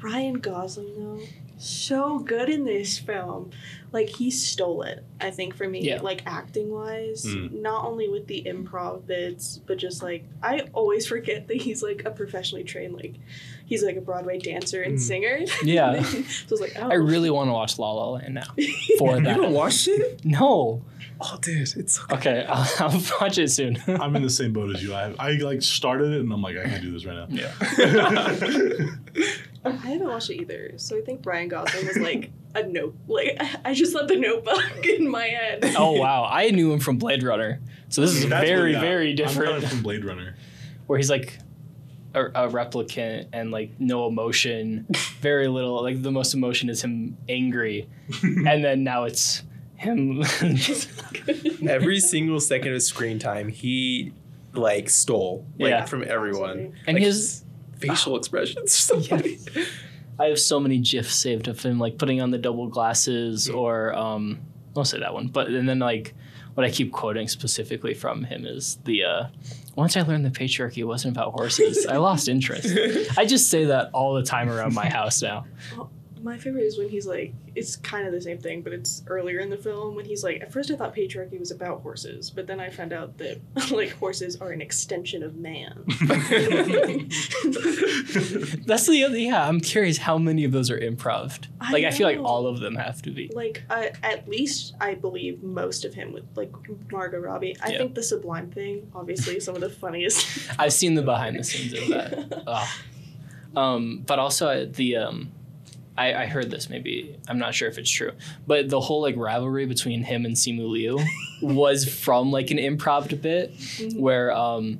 Ryan Gosling though, so good in this film. Like he stole it. I think for me, Yeah. like acting wise, Mm. not only with the improv bits, but just like I always forget that he's like a professionally trained like he's like a Broadway dancer and Mm. singer. Yeah. so I was like, oh, I really want to watch La La Land now for that. You haven't that. watched it? No. Oh, dude, it's so good. Okay, I'll, I'll watch it soon. I'm in the same boat as you. I, I like started it and I'm like, I can't do this right now. yeah. I haven't watched it either. So I think Ryan Gosling was like a note. Like I just let the notebook in my head. Oh wow, I knew him from Blade Runner. So this is That's very, what- yeah, very I'm different. from Blade Runner. where he's like a, a replicant and like no emotion, very little. Like the most emotion is him angry, and then now it's him. Every single second of screen time, he like stole like Yeah. from everyone. And Like, his- facial expressions are so funny. I have so many gifs saved of him like putting on the double glasses or um I'll say that one. But and then like what I keep quoting specifically from him is the uh once I learned the patriarchy wasn't about horses, I lost interest. I just say that all the time around my house now. My favorite is when he's like, it's kind of the same thing, but it's earlier in the film when he's like, at first I thought patriarchy was about horses, but then I found out that like horses are an extension of man. That's the other yeah, I'm curious how many of those are improv. I Like I, feel like all of them have to be. like uh, at least I believe most of him with like Margot Robbie. I Yeah. think the Sublime thing, obviously, some of the funniest. I've seen the behind the scenes of that. Um, but also uh, the um, I, I heard this maybe I'm not sure if it's true, but the whole like rivalry between him and Simu Liu was from like an improv bit Mhm. where um,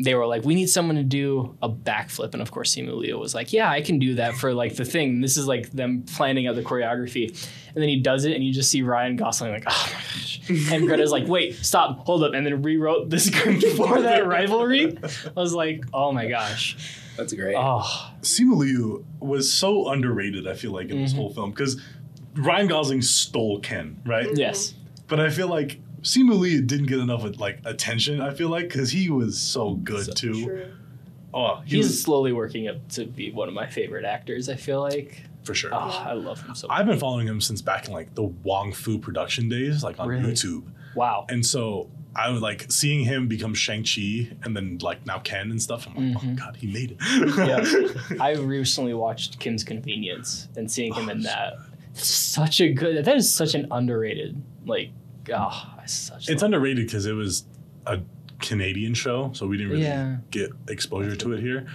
they were like, we need someone to do a backflip, and of course Simu Liu was like, yeah, I can do that for like the thing. This is like them planning out the choreography, and then he does it, and you just see Ryan Gosling like, oh my gosh, and Greta's like, wait, stop, hold up, and then rewrote the script for that rivalry. I was like, oh my gosh. That's great. Oh, Simu Liu was so underrated, I feel like, in this Mhm. whole film because Ryan Gosling stole Ken, right? yes. But I feel like Simu Liu didn't get enough like attention. I feel like because he was so good So too. True. Oh, he He's was slowly working up to be one of my favorite actors, I feel like. for sure. Oh, Yeah. I love him so much. I've been following him since back in like the Wong Fu production days, like on Really? YouTube. Wow. And so I was like seeing him become Shang Chi and then like now Ken and stuff. I'm like, oh Mhm. god, he made it. Yeah. I recently watched Kim's Convenience and seeing him in that. Such a good, that is such an underrated, like, oh, I such it's underrated because it was a Canadian show, so we didn't really Yeah. get exposure to it here.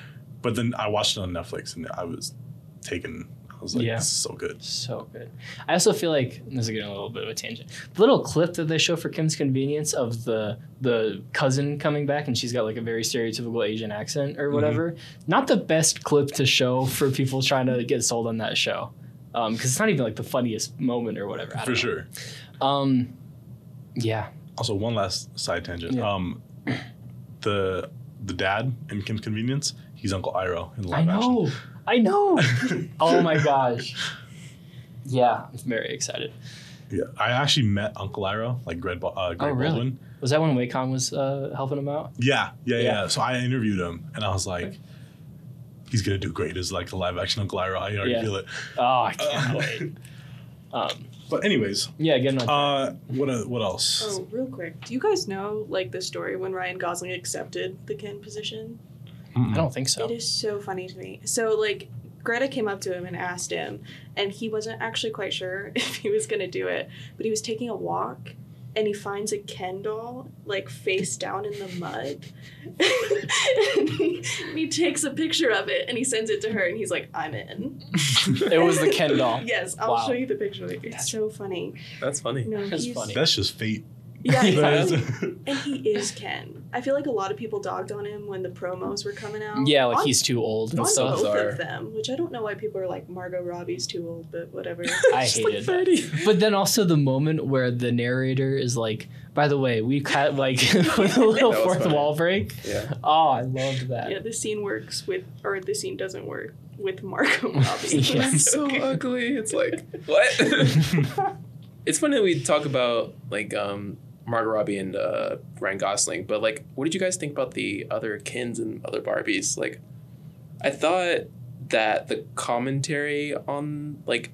But then I watched it on Netflix and I was taken. I was like, Yeah. this is so good. So good. I also feel like this is getting a little bit of a tangent. The little clip that they show for Kim's Convenience of the the cousin coming back and she's got like a very stereotypical Asian accent or whatever. Not the best clip to show for people trying to get sold on that show. Um, because it's not even like the funniest moment or whatever. For know. sure. Um, yeah. Also, one last side tangent. Yeah. Um, the the dad in Kim's Convenience, he's Uncle Iroh in live action. I know. I know. oh my gosh. Yeah, I'm very excited. yeah, I actually met Uncle Iroh, like Greg, uh, Greg Oh, really? Baldwin. Was that when Wacom was uh, helping him out? Yeah, yeah, yeah, Yeah. So I interviewed him, and I was like, he's gonna do great as like a live action Uncle Iroh. I already Yeah. feel it. Oh, I can't wait. Um, But anyways, yeah, getting on. uh, what uh, what else? Oh, real quick. Do you guys know like the story when Ryan Gosling accepted the Ken position? I don't think so. It is so funny to me. So like Greta came up to him and asked him, and he wasn't actually quite sure if he was gonna do it, but he was taking a walk, and he finds a Ken doll like face down in the mud. and, he, he takes a picture of it and he sends it to her and he's like, I'm in. It was the Ken doll. Yes, I'll Wow. show you the picture. It's That's- so funny. That's funny. No, That's funny. That's just fate. Yeah, Yeah. That exactly. and he is Ken. I feel like a lot of people dogged on him when the promos were coming out. Yeah, like on, he's too old and on stuff. both Bizarre. of them, which I don't know why people are like Margot Robbie's too old, but whatever. I She's hated that. 30. But then also the moment where the narrator is like, by the way, we cut like with a little fourth funny. wall break. Yeah. Oh, I loved that. yeah, the scene works with, or the scene doesn't work with Margot Robbie. Yeah. It's so ugly. It's like what? it's funny that we talk about like um Margot Robbie and uh, Ryan Gosling, but like, what did you guys think about the other Kens and other Barbies? Like, I thought that the commentary on like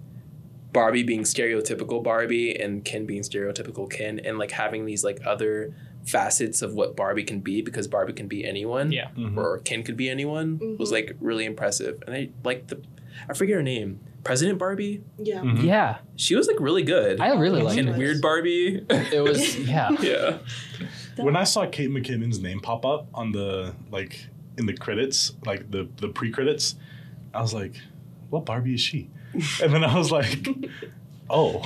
Barbie being stereotypical Barbie and Ken being stereotypical Ken, and like having these like other facets of what Barbie can be because Barbie can be anyone Yeah. Mhm. or Ken could be anyone was Mhm. like really impressive. And I like the I forget her name. President Barbie. Yeah. Mhm. Yeah, She was like really good. I really liked and it. Weird Barbie. It was yeah. yeah. When I saw Kate McKinnon's name pop up on the like in the credits, like the the pre credits, I was like, "What Barbie is she?" And then I was like, "Oh."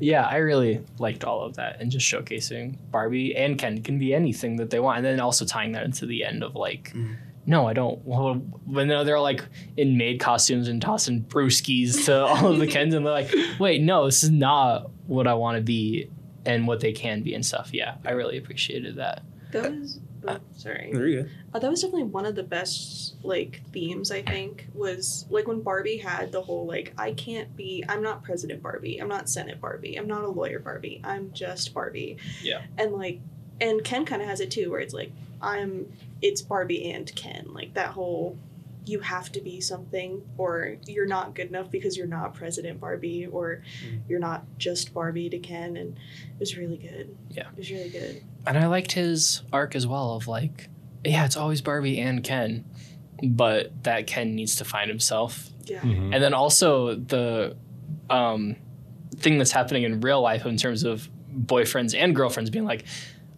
Yeah, I really liked all of that and just showcasing Barbie and Ken can be anything that they want, and then also tying that into the end of like, Mm. No, I don't. Well, when they're they're, like in maid costumes and tossing brewskis to all of the Kens, and they're like, wait, no, this is not what I want to be and what they can be and stuff. Yeah, I really appreciated that. That was, oh, sorry. Very good. Uh, that was definitely one of the best like themes I think was like when Barbie had the whole like I can't be I'm not President Barbie I'm not Senate Barbie I'm not a lawyer Barbie I'm just Barbie Yeah. and like and Ken kind of has it too where it's like I'm it's Barbie and Ken like that whole you have to be something or you're not good enough because you're not President Barbie or Mm. you're not just Barbie to Ken and it was really good Yeah. it was really good And I liked his arc as well of like, yeah, it's always Barbie and Ken, but that Ken needs to find himself yeah Mhm. and then also the um, thing that's happening in real life in terms of boyfriends and girlfriends being like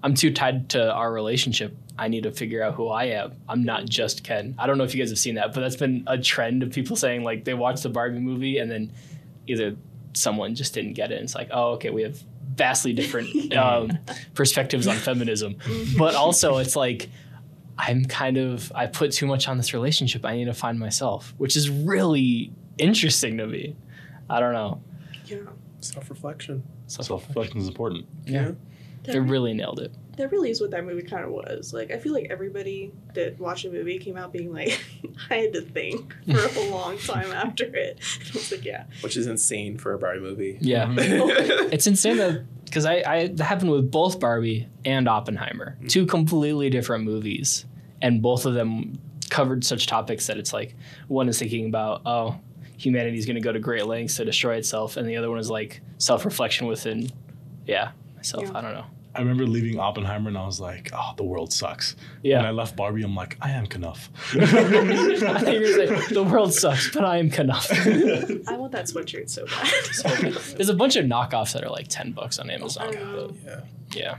i'm too tied to our relationship. I need to figure out who i am. I'm not just ken. I don't know if you guys have seen that but that's been a trend of people saying like they watched the barbie movie and then either someone just didn't get it. And it's like oh okay we have vastly different um, perspectives on feminism. But also it's like i'm kind of i put too much on this relationship. I need to find myself which is really interesting to me. I don't know. Yeah. Self reflection. Self reflection is important. yeah they really nailed it That really is what that movie kind of was. Like, I feel like everybody that watched a movie came out being like, I had to think for a long time after it. I was like, yeah. Which is insane for a Barbie movie. yeah it's insane that because I, I that happened with both barbie and oppenheimer mm. two completely different movies and both of them covered such topics that it's like one is thinking about oh humanity is going to go to great lengths to destroy itself and the other one is like self-reflection within yeah myself Yeah. i don't know I remember leaving Oppenheimer and I was like, "Oh, the world sucks." Yeah. And I left Barbie, I'm like, "I am Kenough." I think you're saying, the world sucks but i am enough I want that sweatshirt so bad. there's a bunch of knockoffs that are like 10 bucks on amazon I know. yeah. Yeah.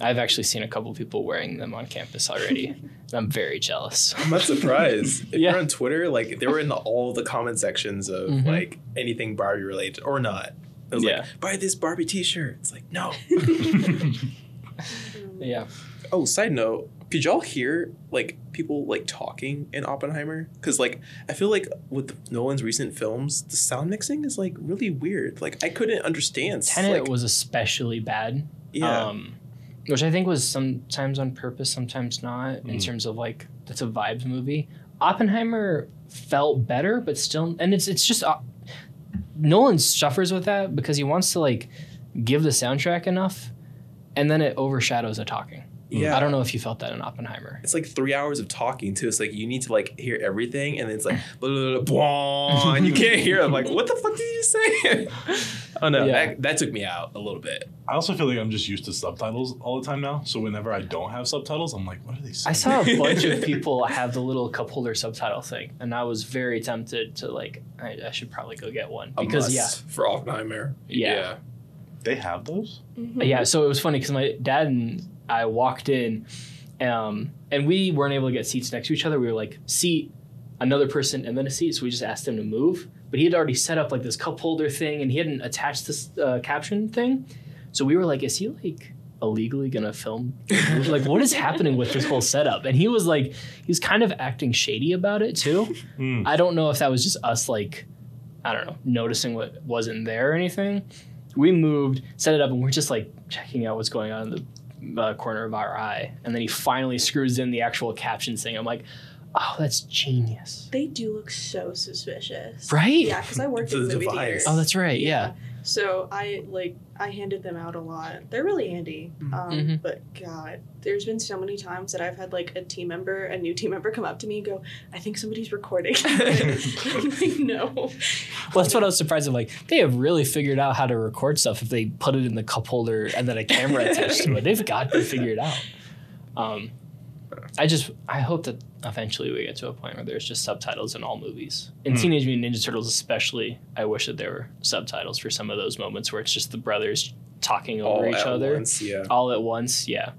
I've actually seen a couple people wearing them on campus already. and I'm very jealous. I'm not surprised. If Yeah. you're on Twitter, like they were in the, all the comment sections of Mhm. like anything Barbie related or not. It was Yeah. like, buy this Barbie t shirt. It's like, no. Yeah. Oh, side note, could y'all hear like people like talking in Oppenheimer? Because like I feel like with Nolan's recent films, the sound mixing is like really weird. Like I couldn't understand. Tenet like, was especially bad. yeah. Um, which I think was sometimes on purpose, sometimes not, in Mm. terms of like that's a vibes movie. Oppenheimer felt better, but still, and it's it's just uh, Nolan suffers with that because he wants to like give the soundtrack enough, and then it overshadows the talking. yeah. I don't know if you felt that in Oppenheimer. It's like three hours of talking too. It's like you need to like hear everything, and then it's like blah, blah, blah, blah, and you can't hear. it. I'm like, what the fuck did you say? oh no, Yeah. that, that took me out a little bit. I also feel like I'm just used to subtitles all the time now. So whenever I don't have subtitles, I'm like, "What are they saying?" I saw a bunch of people have the little cup holder subtitle thing, and I was very tempted to like. I, I should probably go get one A because must yeah, for Oppenheimer, Yeah. yeah. They have those. Mhm. Yeah, so it was funny because my dad and I walked in, um, and we weren't able to get seats next to each other. We were like seat, another person, and then a seat. So we just asked him to move, but he had already set up like this cup holder thing, and he hadn't attached this uh, caption thing. So we were like, "Is he like illegally gonna film? like, what is happening with this whole setup?" And he was like, he was kind of acting shady about it too. Hmm. I don't know if that was just us like, I don't know, noticing what wasn't there or anything. We moved, set it up, and we're just like checking out what's going on in the uh, corner of our eye. And then he finally screws in the actual captions thing. I'm like, oh, that's genius. They do look so suspicious. Right? Yeah, because I worked The in movie device. theaters. Oh, that's right. Yeah. So I like I handed them out a lot. They're really handy. Um, Mhm. But God, there's been so many times that I've had like a team member, a new team member, come up to me and go, "I think somebody's recording." Like, no. Well, that's what I was surprised of. Like, they have really figured out how to record stuff if they put it in the cup holder and then a camera attached to it. They've got to figure it out. Um, I just, I hope that eventually we get to a point where there's just subtitles in all movies. In Hmm. Teenage Mutant Ninja Turtles, especially, I wish that there were subtitles for some of those moments where it's just the brothers talking over All each at other once, yeah. all at once. Yeah.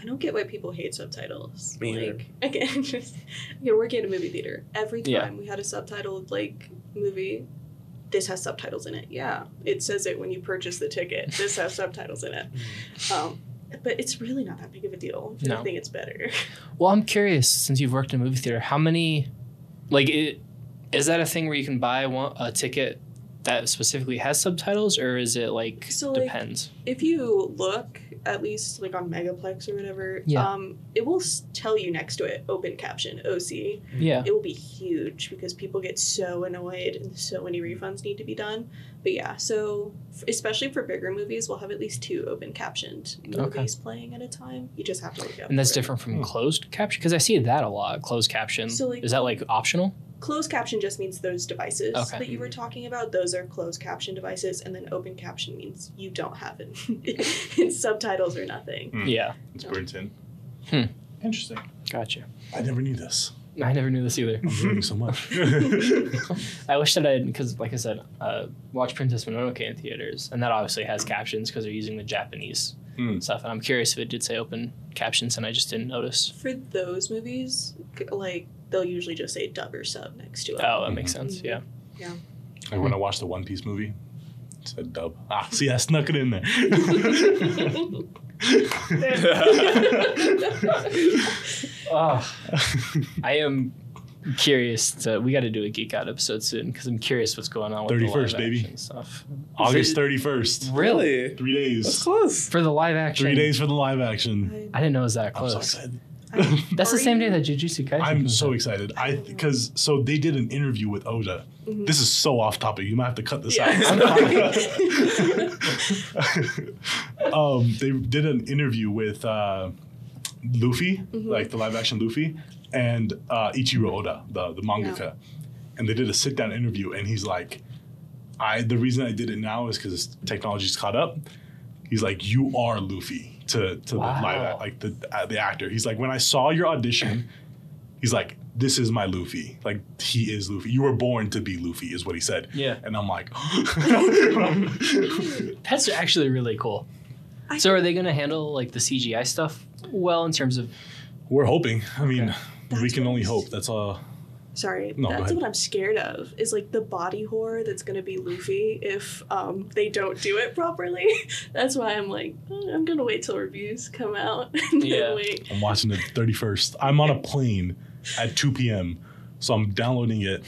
I don't get why people hate subtitles. Me neither. like again, just you're working at a movie theater. Every time Yeah. we had a subtitled like movie, this has subtitles in it. Yeah, it says it when you purchase the ticket. This has subtitles in it. Um, but it's really not that big of a deal. If No. anything, it's better. Well, I'm curious since you've worked in a movie theater, how many, like, it, is that a thing where you can buy one, a ticket that specifically has subtitles, or is it like So, like, depends? if you look at least like on Megaplex or whatever, Yeah. um, it will tell you next to it open caption OC. Yeah. It will be huge because people get so annoyed and so many refunds need to be done. But yeah, so f- especially for bigger movies, we'll have at least two open captioned Okay. movies playing at a time. You just have to look up. And that's for it. different from Hmm. closed caption because I see that a lot. Closed caption. So, like- is that like optional? Closed caption just means those devices Okay. that you were talking about. Those are closed caption devices, and then open caption means you don't have it. it's subtitles or nothing. Hmm. Yeah. It's burnt in. Hmm. Interesting. Gotcha. I never knew this. I never knew this either. I'm learning so much. I wish that I because, like I said, uh, watch Princess Mononoke in theaters, and that obviously has captions because they're using the Japanese Hmm. stuff. And I'm curious if it did say open captions, and I just didn't notice. For those movies, like they'll usually just say dub or sub next to it. Oh, that makes sense. Yeah. Yeah. Like when I watched the One Piece movie, it said dub. Ah, see, I snuck it in there. Oh, I am curious. To, we got to do a geek out episode soon because I'm curious what's going on with the 31st, live baby. action stuff. August 31st. Really? Three days. That's close. For the live action, Three days for the live action. I didn't know it was that I'm so close. excited. I- That's the same day that Jujutsu Kaisen. I'm comes so out. excited. I because so they did an interview with Oda. Mhm. This is so off topic. You might have to cut this Yeah. out. um, they did an interview with uh, Luffy, Mhm. like the live action Luffy, and uh, Ichiro Oda, the the mangaka, and they did a sit down interview, and he's like, "I the reason I did it now is because technology's caught up." He's like, "You are Luffy." To, to Wow. the live like the uh, the actor. He's like, when I saw your audition, he's like, this is my Luffy. Like he is Luffy. You were born to be Luffy, is what he said. Yeah, And I'm like, that's actually really cool. I- So, are they going to handle like the CGI stuff well in terms of? we're hoping. I mean, Okay. we can what only hope. That's all. Sorry, No, that's what I'm scared of. Is like the body horror that's gonna be Luffy if um, they don't do it properly. that's why I'm like, "Oh, I'm gonna wait till reviews come out. and then Yeah. wait. I'm watching it 31st. I'm on a plane at 2 p.m. So I'm downloading it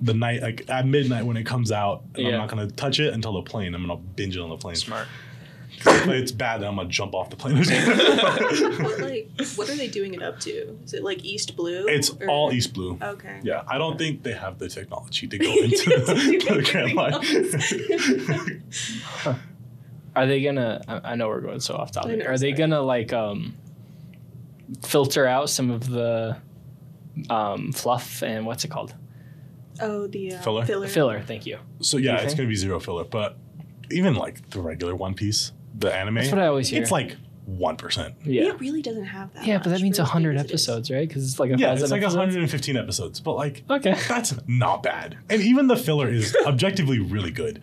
the night, like at midnight when it comes out. And Yeah. I'm not going to touch it until the plane. I'm going to binge it on the plane. Smart. If it's bad, then I'm going to jump off the plane. What like what are they doing it up to? Is it like East Blue? it's or- all East Blue. Okay. Yeah, I don't think they have the technology to go into the Grand Line. Are they gonna? I I know we're going so off topic. know, Are they sorry. gonna like um filter out some of the um fluff and what's it called? Oh, the uh, Filler? filler. Filler. Thank you. So yeah, you it's think? gonna be zero filler, but even like the regular One Piece, the anime, That's what I always hear. it's like one percent. yeah. It really doesn't have that. Yeah, but that means for hundred as it is. episodes, right? Because it's like a Yeah, thousand it's like episodes. 115 episodes, but like Okay. that's not bad. And even the filler is objectively really good.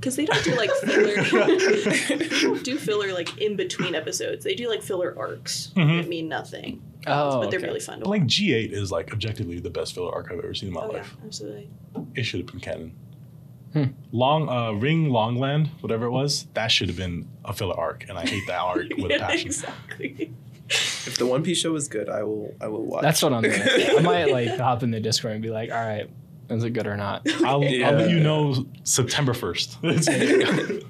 because they don't do like filler. they don't do filler like in between episodes. They do like filler arcs Mhm. that mean nothing. Oh, but they're okay. really fun to But like G8 is like objectively the best filler arc I've ever seen in my Oh yeah, life. absolutely. It should have been canon. Hmm. Long uh, Ring Longland, whatever it was, that should have been a filler arc, and I hate that arc with a passion. exactly. If the One Piece show is good, I will I will watch. That's what I'm doing. I might like hop in the Discord and be like, all right, is it good or not? I'll, Yeah. I'll let you know September 1st.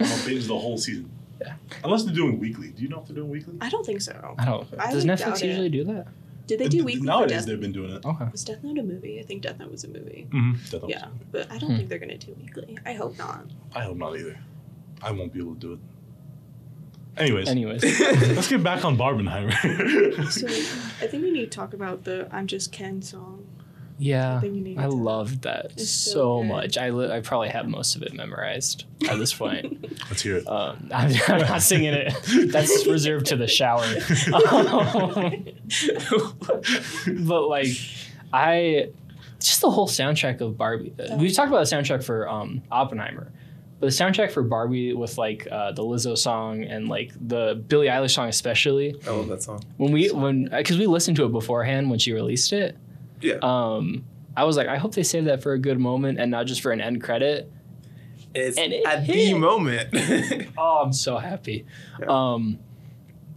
I'll binge the whole season. Yeah. Unless they're doing weekly. Do you know if they're doing weekly? I don't think so. I don't. I Does Netflix doubt it. usually do that? Did they do weekly for Nowadays, Death? they've been doing it. Okay. Was Death Note a movie? I think Death Note was a movie. Mm-hmm. Yeah, but I don't Hmm. think they're gonna do weekly. I hope not. I hope not either. I won't be able to do it. Anyways, Anyways, let's get back on Barbenheimer. So I think we need to talk about the "I'm Just Ken" song. Yeah, I think we need I to- loved that It's so, so much. I li- I probably have most of it memorized at this point. let's hear it. Um, I'm, I'm not singing it. That's reserved to the shower. but like, I just the whole soundtrack of Barbie. We've talked about the soundtrack for um, Oppenheimer, but the soundtrack for Barbie with like uh, the Lizzo song and like the Billie Eilish song especially. I love that song. When we when because we listened to it beforehand when she released it. Yeah. Um, I was like, I hope they save that for a good moment and not just for an end credit. It's And it at hit. the moment. Oh, I'm so happy. Yeah. Um,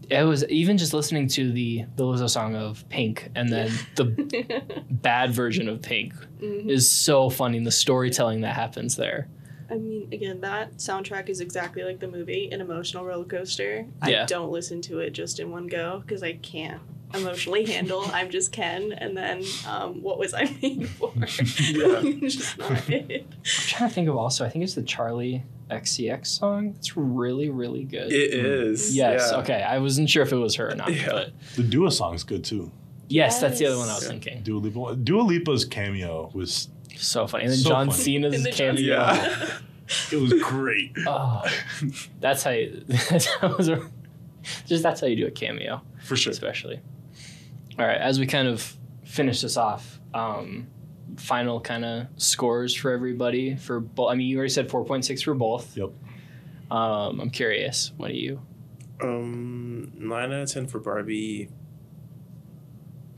it was even just listening to the the Lizzo song of Pink and then the bad version of Pink Mhm. is so funny. and The storytelling that happens there. I mean, again, that soundtrack is exactly like the movie, an emotional roller coaster. Yeah. I don't listen to it just in one go because I can't emotionally handle I'm just Ken and then um, what was I made for? Yeah. Just not it. I'm trying to think of also. I think it's the Charli XCX song. It's really really good. it is. yes. yeah. Okay. I wasn't sure if it was her or not, Yeah. but the Dua song's good too. yes, that's the other one I was Yes. thinking. Dua Lipa. Dua Lipa's cameo was So funny. And then So John funny. Cena's And the John cameo. Yeah. it was great. Oh, that's how. You, that was a, just that's how you do a cameo. For sure. especially. All right, as we kind of finish this off, um, final kind of scores for everybody for both. I mean, you already said four point six for both. Yep. Um, I'm curious. What do you? Um, nine out of ten for Barbie.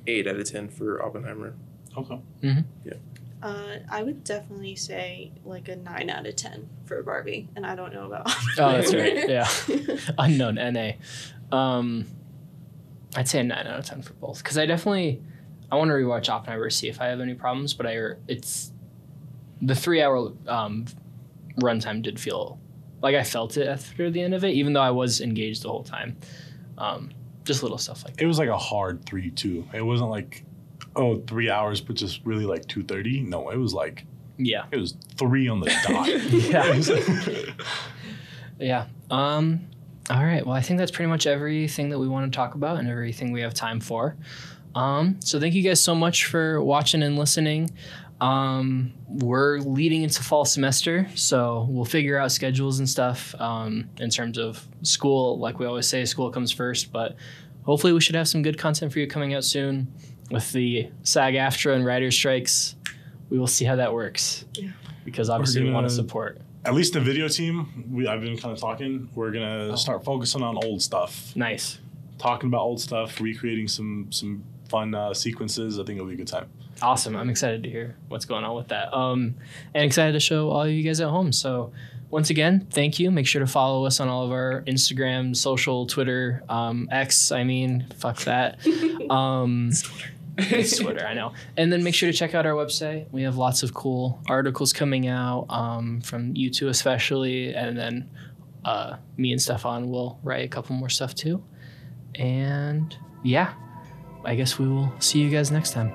Eight out of ten for Oppenheimer. Okay. Mm-hmm. Yeah. Uh, I would definitely say like a nine out of ten for Barbie, and I don't know about. Oh, that's right. Yeah, unknown NA. Um, I'd say a nine out of ten for both because I definitely I want to rewatch Oppenheimer to see if I have any problems, but I it's the three hour um, runtime did feel like I felt it after the end of it, even though I was engaged the whole time. Um, just little stuff like that. It was like a hard three two. It wasn't like oh three hours, but just really like two thirty. No, it was like Yeah. it was three on the dot. Yeah. Yeah. Um, all right. Well, I think that's pretty much everything that we want to talk about and everything we have time for. Um, so thank you guys so much for watching and listening. Um, we're leading into fall semester, so we'll figure out schedules and stuff um, in terms of school. Like we always say, school comes first, but hopefully we should have some good content for you coming out soon. With the SAG-AFTRA and writer strikes, we will see how that works. Yeah. Because obviously we want to support. At least the video team, we I've been kind of talking. We're gonna Oh. start focusing on old stuff, Nice. talking about old stuff, recreating some some fun uh, sequences. I think it'll be a good time. Awesome. I'm excited to hear what's going on with that. Um, and excited to show all of you guys at home. So, once again, thank you. Make sure to follow us on all of our Instagram, social, Twitter, um, X. I mean, fuck that. Um, it's Twitter, I know. And then make sure to check out our website. We have lots of cool articles coming out um, from you two, especially. And then uh, me and Stefan will write a couple more stuff too. And yeah, I guess we will see you guys next time.